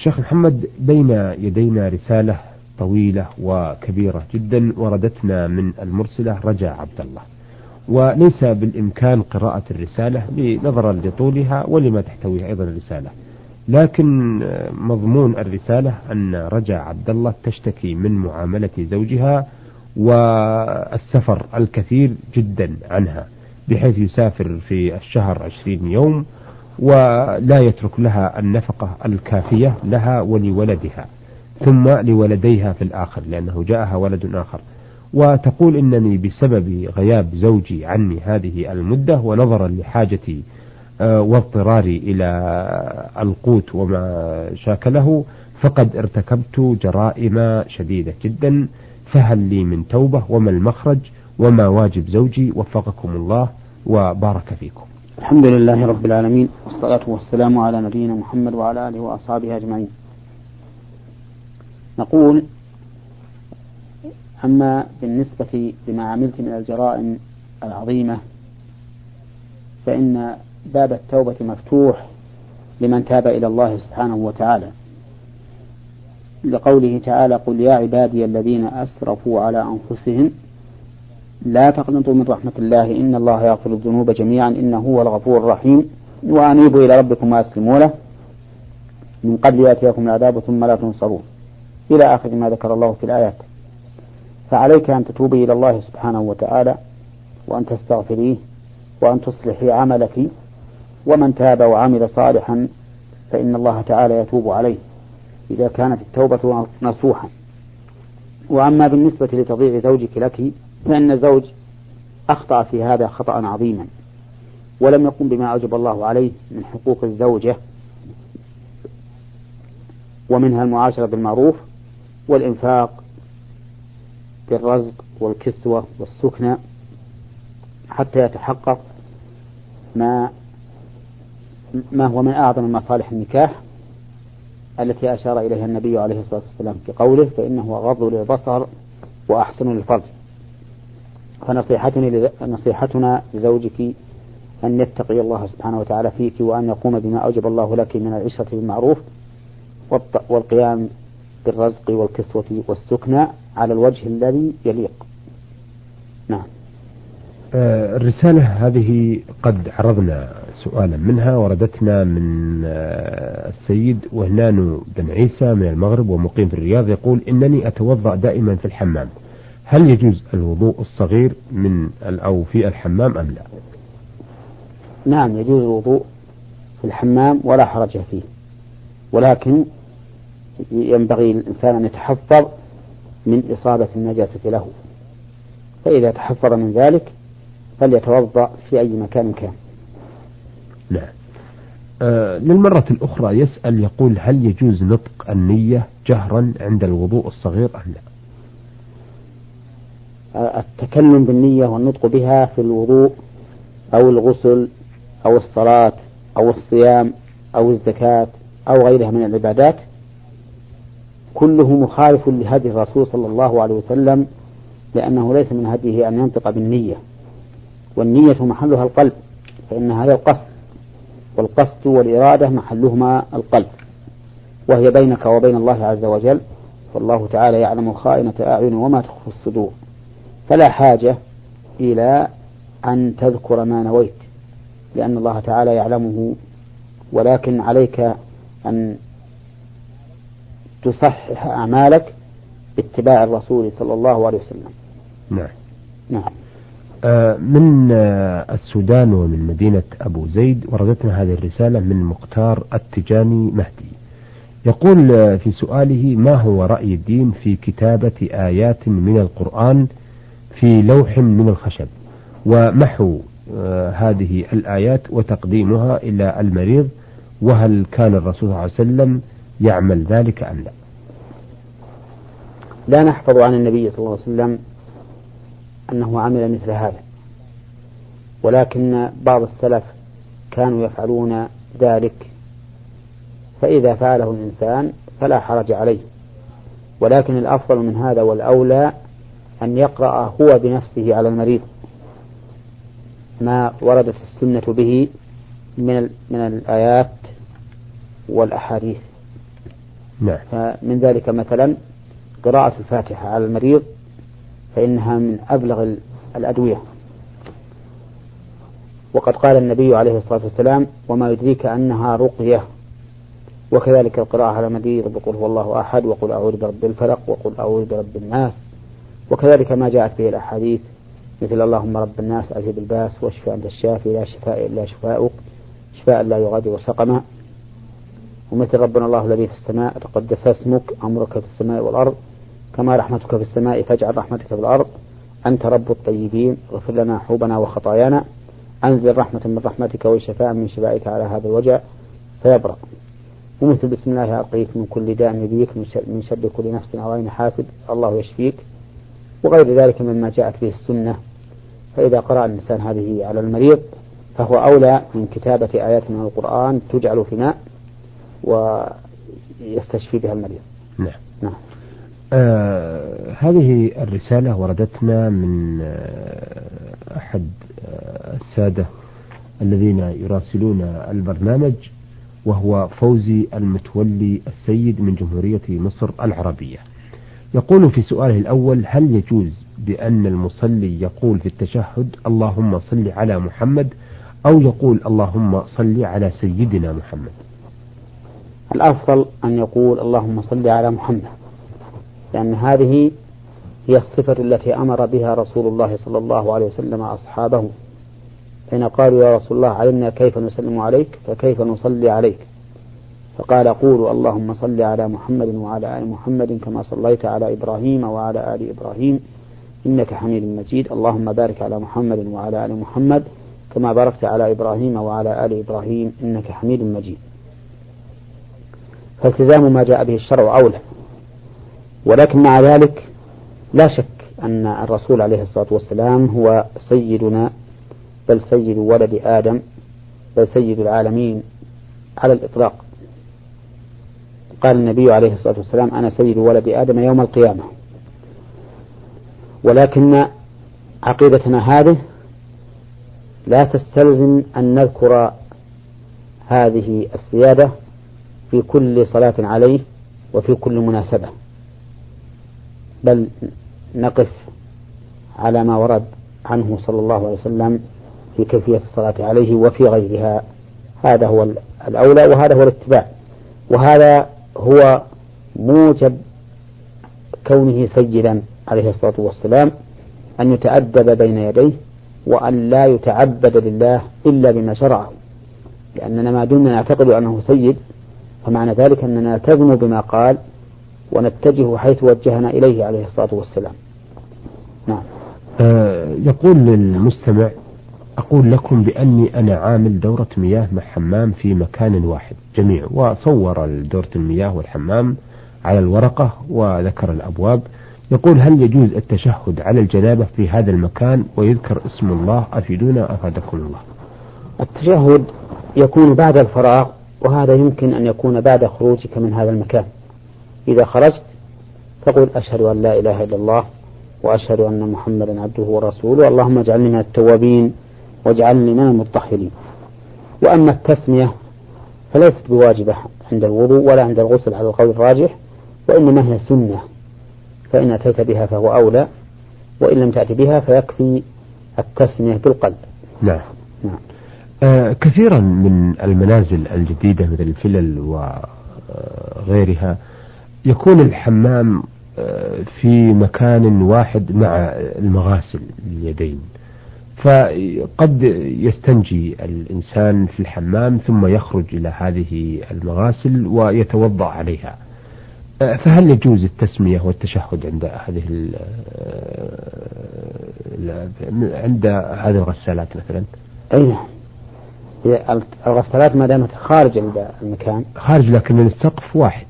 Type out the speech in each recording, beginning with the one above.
الشيخ محمد بين يدينا رسالة طويلة وكبيرة جدا وردتنا من المرسلة رجاء عبد الله وليس بالإمكان قراءة الرسالة نظرا لطولها ولما تحتويها أيضا الرسالة. لكن مضمون الرسالة أن رجاء عبد الله تشتكي من معاملة زوجها والسفر الكثير جدا عنها بحيث يسافر في الشهر عشرين يوم ولا يترك لها النفقة الكافية لها ولولدها ثم لولديها في الآخر لأنه جاءها ولد آخر. وتقول إنني بسبب غياب زوجي عني هذه المدة ونظرا لحاجتي آه، واضطراري إلى القوت وما شاكله فقد ارتكبت جرائم شديدة جدا فهل لي من توبة؟ وما المخرج؟ وما واجب زوجي؟ وفقكم الله وبارك فيكم. الحمد لله رب العالمين والصلاة والسلام على نبينا محمد وعلى آله وأصحابه أجمعين. نقول أما بالنسبة لما عملت من الجرائم العظيمة فإن باب التوبة مفتوح لمن تاب إلى الله سبحانه وتعالى. لقوله تعالى قل يا عبادي الذين أسرفوا على أنفسهم لا تقنطوا من رحمة الله. إن الله يغفر الذنوب جميعا. إنه هو الغفور الرحيم. وأنيبوا إلى ربكم وأسلموا له. من قبل يأتيكم العذاب ثم لا تنصرون. إلى آخر ما ذكر الله في الآيات. فعليك أن تتوبي إلى الله سبحانه وتعالى. وأن تستغفريه وأن تصلحي عملك. ومن تاب وعمل صالحا فإن الله تعالى يتوب عليه. إذا كانت التوبة نصوحا. وأما بالنسبة لتضييع زوجك لك فإن الزوج أخطأ في هذا خطأ عظيما ولم يقم بما أوجب الله عليه من حقوق الزوجة ومنها المعاشرة بالمعروف والإنفاق بالرزق والكسوة والسكنى حتى يتحقق ما ما هو من أعظم مصالح النكاح التي أشار إليها النبي عليه الصلاة والسلام في قوله فإنه غض للبصر وأحسن للفرج. فنصيحتنا نصيحتنا لزوجك أن يتقي الله سبحانه وتعالى فيك وأن يقوم بما أوجب الله لك من العشرة بالمعروف والقيام بالرزق والكسوة والسكنى على الوجه الذي يليق. نعم. آه، الرسالة هذه قد عرضنا سؤالا منها وردتنا من آه، السيد وهنان بن عيسى من المغرب ومقيم في الرياض يقول إنني أتوضأ دائما في الحمام. هل يجوز الوضوء الصغير من أو في الحمام أم لا؟ نعم يجوز الوضوء في الحمام ولا حرج فيه. ولكن ينبغي الإنسان أن يتحفظ من إصابة النجاسة له. فإذا تحفظ من ذلك فليتوضأ في أي مكان كان. نعم. آه للمرة الأخرى يسأل يقول هل يجوز نطق النية جهرا عند الوضوء الصغير أم لا؟ آه التكلم بالنية والنطق بها في الوضوء أو الغسل أو الصلاة أو الصيام أو الزكاة أو غيرها من العبادات كله مخالف لهدي الرسول صلى الله عليه وسلم لأنه ليس من هديه أن ينطق بالنية والنية محلها القلب فإن هذا القصد والقصد والإرادة محلهما القلب وهي بينك وبين الله عز وجل فالله تعالى يعلم خائنة أعين وما تخفي الصدور فلا حاجة إلى أن تذكر ما نويت لأن الله تعالى يعلمه ولكن عليك أن تصحح أعمالك باتباع الرسول صلى الله عليه وسلم. نعم. نعم. آه، من آه، السودان ومن مدينة أبو زيد وردتنا هذه الرسالة من مختار التجاني مهدي. يقول آه، في سؤاله ما هو رأي الدين في كتابة آيات من القرآن في لوح من الخشب ومحو هذه الآيات وتقديمها إلى المريض وهل كان الرسول صلى الله عليه وسلم يعمل ذلك أم لا؟ لا نحفظ عن النبي صلى الله عليه وسلم أنه عمل مثل هذا ولكن بعض السلف كانوا يفعلون ذلك فإذا فعله الإنسان فلا حرج عليه ولكن الأفضل من هذا والأولى أن يقرأ هو بنفسه على المريض ما وردت السنة به من من الآيات والأحاديث. نعم. فمن ذلك مثلا قراءة الفاتحة على المريض فإنها من أبلغ الأدوية. وقد قال النبي عليه الصلاة والسلام وما يدريك أنها رقية. وكذلك القراءة على المريض بقول هو الله أحد وقل أعوذ برب الفلق وقل أعوذ برب الناس. وكذلك ما جاءت به الأحاديث مثل اللهم رب الناس أذهب الباس واشفى أنت الشافي لا شفاء إلا شفاؤك شفاء لا يغادر سقما. ومثل ربنا الله الذي في السماء تقدس اسمك أمرك في السماء والأرض. كما رحمتك في السماء فاجعل رحمتك في الأرض. أنت رب الطيبين اغفر لنا حوبنا وخطايانا. أنزل رحمة من رحمتك وشفاء من شفائك على هذا الوجع فيبرأ ومثل بسم الله أرقيك من كل داء يبيك من شر كل نفس عين حاسد. الله يشفيك. وغير ذلك مما جاءت به السنة. فإذا قرأ الإنسان هذه على المريض فهو أولى من كتابة آيات من القرآن تجعل في ماء ويستشفي بها المريض. نعم. نعم. آه هذه الرسالة وردتنا من آه أحد آه السادة الذين يراسلون البرنامج وهو فوزي المتولي السيد من جمهورية مصر العربية. يقول في سؤاله الأول هل يجوز بأن المصلي يقول في التشهد اللهم صل على محمد أو يقول اللهم صل على سيدنا محمد؟ الأفضل أن يقول اللهم صل على محمد لأن هذه هي الصفة التي أمر بها رسول الله صلى الله عليه وسلم أصحابه حين قالوا يا رسول الله علمنا كيف نسلم عليك فكيف نصلي عليك؟ فقال قولوا اللهم صل على محمد وعلى آل محمد كما صليت على إبراهيم وعلى آل إبراهيم. إنك حميد مجيد. اللهم بارك على محمد وعلى آل محمد كما باركت على إبراهيم وعلى آل إبراهيم. إنك حميد مجيد. فالتزام ما جاء به الشرع أولى. ولكن مع ذلك لا شك أن الرسول عليه الصلاة والسلام هو سيدنا بل سيد ولد آدم بل سيد العالمين على الإطلاق. قال النبي عليه الصلاة والسلام أنا سيد ولد آدم يوم القيامة. ولكن عقيدتنا هذه لا تستلزم أن نذكر هذه السيادة في كل صلاة عليه وفي كل مناسبة. بل نقف على ما ورد عنه صلى الله عليه وسلم في كيفية الصلاة عليه وفي غيرها. هذا هو الأولى وهذا هو الاتباع. وهذا هو موجب كونه سيدا عليه الصلاة والسلام أن يتأدب بين يديه وأن لا يتعبد لله إلا بما شرعه. لأننا ما دمنا نعتقد أنه سيد فمعنى ذلك أننا نلتزم بما قال ونتجه حيث وجهنا إليه عليه الصلاة والسلام. نعم. آه يقول للمستمع أقول لكم بأني أنا عامل دورة مياه مع حمام في مكان واحد. جميع. وصور دورة المياه والحمام على الورقة وذكر الأبواب. يقول هل يجوز التشهد على الجنابة في هذا المكان؟ ويذكر اسم الله. أفيدونا أفادكم الله. التشهد يكون بعد الفراغ وهذا يمكن أن يكون بعد خروجك من هذا المكان. إذا خرجت فقل أشهد أن لا إله إلا الله وأشهد أن محمدا عبده ورسوله. اللهم اجعلني من التوابين. واجعلني من المطهرين. وأما التسمية فليست بواجبة عند الوضوء ولا عند الغسل على القول الراجح وإنما هي سنة فإن أتيت بها فهو أولى وإن لم تأتي بها فيكفي التسمية بالقلب. نعم. نعم. آه كثيرا من المنازل الجديدة مثل الفلل وغيرها يكون الحمام آه في مكان واحد مع المغاسل اليدين. فقد يستنجي الإنسان في الحمام ثم يخرج إلى هذه المغاسل ويتوضأ عليها. فهل يجوز التسمية والتشهد عند هذه عند هذه الغسالات مثلا؟ أي نعم الغسالات ما دامت خارج المكان. خارج لكن السقف واحد.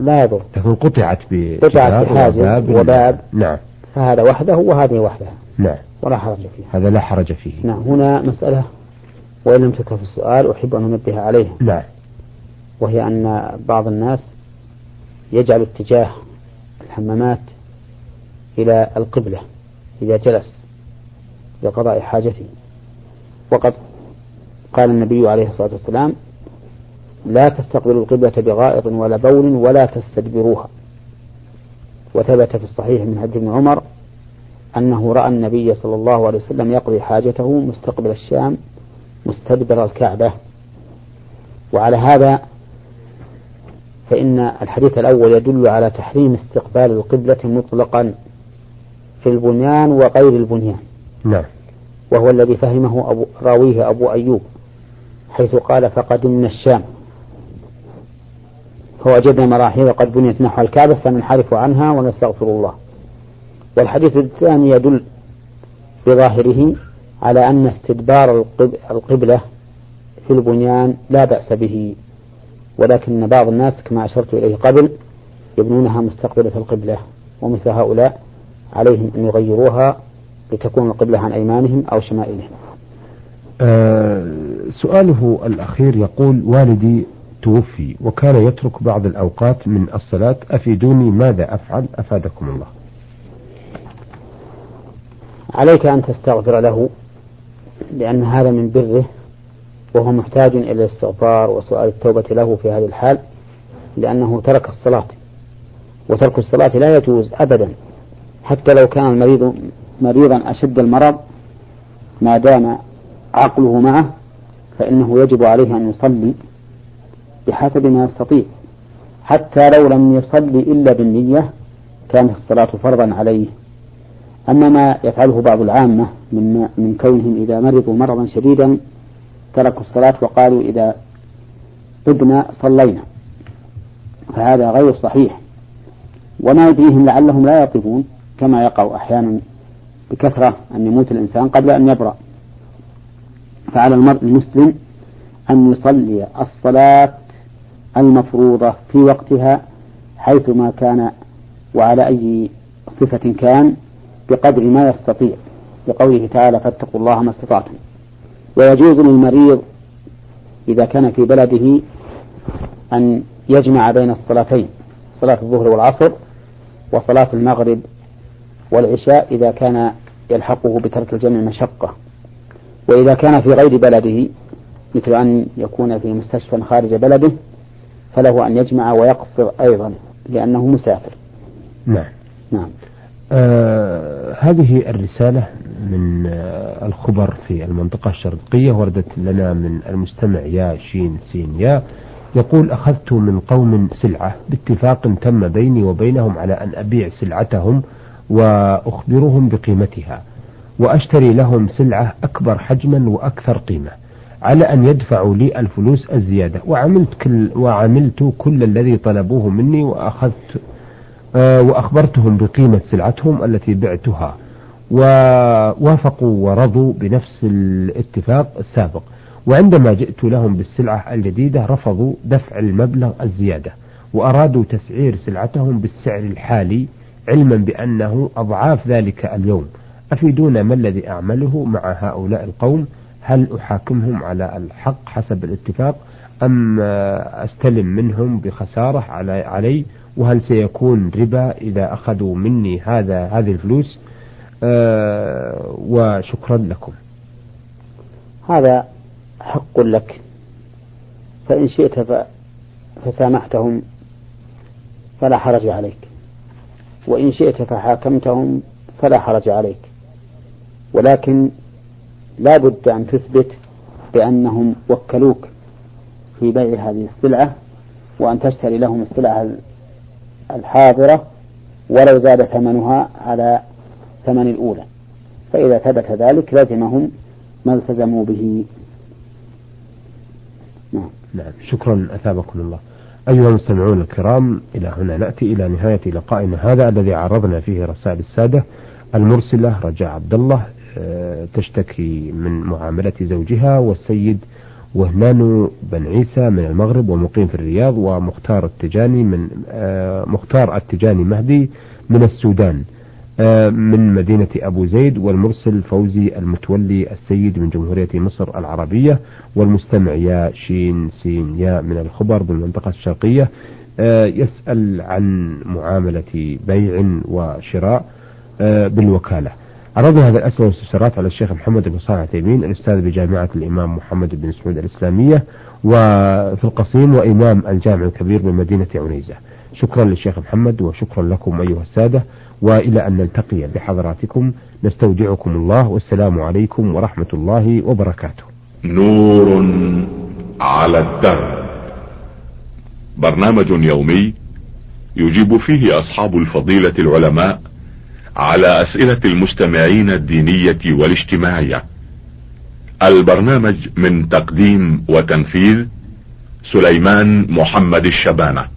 لا يضر. لكن قطعت قطعت بحاجز وباب. نعم. فهذا وحده وهذه وحدها. نعم. ولا حرج فيه هذا لا حرج فيه. نعم هنا مسألة وإن لم تذكر في السؤال أحب أن أنبه عليها نعم وهي أن بعض الناس يجعل اتجاه الحمامات إلى القبلة إذا جلس لقضاء حاجته. وقد قال النبي عليه الصلاة والسلام لا تستقبلوا القبلة بغائط ولا بول ولا تستدبروها. وثبت في الصحيح من حديث ابن عمر أنه رأى النبي صلى الله عليه وسلم يقضي حاجته مستقبل الشام مستدبر الكعبة. وعلى هذا فإن الحديث الأول يدل على تحريم استقبال القبلة مطلقا في البنيان وغير البنيان. نعم. وهو الذي فهمه أبو راويه أبو أيوب حيث قال فقدمنا الشام. فوجدنا مراحيض قد بنيت نحو الكعبة فننحرف عنها ونستغفر الله. والحديث الثاني يدل بظاهره على أن استدبار القبلة في البنيان لا بأس به ولكن بعض الناس كما أشرت إليه قبل يبنونها مستقبلة القبلة ومثل هؤلاء عليهم أن يغيروها لتكون القبلة عن أيمانهم أو شمائلهم. آه سؤاله الأخير يقول والدي توفي وكان يترك بعض الأوقات من الصلاة أفيدوني ماذا أفعل؟ أفادكم الله. عليك أن تستغفر له لأن هذا من بره وهو محتاج إلى الاستغفار وسؤال التوبة له في هذه الحال لأنه ترك الصلاة وترك الصلاة لا يجوز أبدا. حتى لو كان المريض مريضا أشد المرض ما دام عقله معه فإنه يجب عليه أن يصلي بحسب ما يستطيع. حتى لو لم يصلي إلا بالنية كانت الصلاة فرضا عليه. أما ما يفعله بعض العامة من من كونهم إذا مرضوا مرضا شديدا تركوا الصلاة وقالوا إذا طبنا صلينا. فهذا غير صحيح. وما يدريهم لعلهم لا يطيبون كما يقع أحيانا بكثرة أن يموت الإنسان قبل أن يبرأ. فعلى المرء المسلم أن يصلي الصلاة المفروضة في وقتها حيثما كان وعلى أي صفة كان بقدر ما يستطيع. لقوله تعالى فاتقوا الله ما استطعتم. ويجوز للمريض إذا كان في بلده أن يجمع بين الصلاتين صلاة الظهر والعصر وصلاة المغرب والعشاء إذا كان يلحقه بترك الجمع مشقة. وإذا كان في غير بلده مثل أن يكون في مستشفى خارج بلده فله أن يجمع ويقصر أيضا لأنه مسافر. نعم. نعم. آه هذه الرسالة من آه الخبر في المنطقة الشرقية وردت لنا من المستمع يا شين سين يا يقول أخذت من قوم سلعة باتفاق تم بيني وبينهم على أن أبيع سلعتهم وأخبرهم بقيمتها وأشتري لهم سلعة أكبر حجما وأكثر قيمة على أن يدفعوا لي الفلوس الزيادة وعملت كل وعملت كل الذي طلبوه مني وأخذت وأخبرتهم بقيمة سلعتهم التي بعتها ووافقوا ورضوا بنفس الاتفاق السابق. وعندما جئت لهم بالسلعة الجديدة رفضوا دفع المبلغ الزيادة وأرادوا تسعير سلعتهم بالسعر الحالي علما بأنه أضعاف ذلك اليوم. أفيدونا ما الذي أعمله مع هؤلاء القوم؟ هل أحاكمهم على الحق حسب الاتفاق أم أستلم منهم بخسارة علي؟ وهل سيكون ربا إذا أخذوا مني هذا هذه الفلوس؟ أه وشكرا لكم. هذا حق لك. فإن شئت فسامحتهم فلا حرج عليك. وإن شئت فحاكمتهم فلا حرج عليك. ولكن لا بد أن تثبت بأنهم وكلوك في بيع هذه السلعة وأن تشتري لهم السلعة الحاضرة ولو زاد ثمنها على ثمن الأولى. فإذا ثبت ذلك لزمهم ما التزموا به. نعم. نعم. شكرا. أثابكم الله. أيها المستمعون الكرام إلى هنا نأتي إلى نهاية لقائنا هذا الذي عرضنا فيه رسائل السادة. المرسلة رجاء عبد الله آه، تشتكي من معاملة زوجها والسيد وهنان بن عيسى من المغرب ومقيم في الرياض ومختار التجاني من آه، مختار التجاني مهدي من السودان آه، من مدينة أبو زيد والمرسل فوزي المتولي السيد من جمهورية مصر العربية والمستمع يا شين سين يا من الخبر بالمنطقة الشرقية يسأل عن معاملة بيع وشراء بالوكالة. عرضنا هذا الأسئلة والاستفسارات على الشيخ محمد بن صالح عثيمين الأستاذ بجامعة الإمام محمد بن سعود الإسلامية وفي القصيم وإمام الجامع الكبير بمدينة عنيزة. شكرا للشيخ محمد وشكرا لكم أيها السادة وإلى أن نلتقي بحضراتكم نستودعكم الله والسلام عليكم ورحمة الله وبركاته. نور على الدرب. برنامج يومي يجيب فيه أصحاب الفضيلة العلماء على أسئلة المستمعين الدينية والاجتماعية. البرنامج من تقديم وتنفيذ سليمان محمد الشبانة.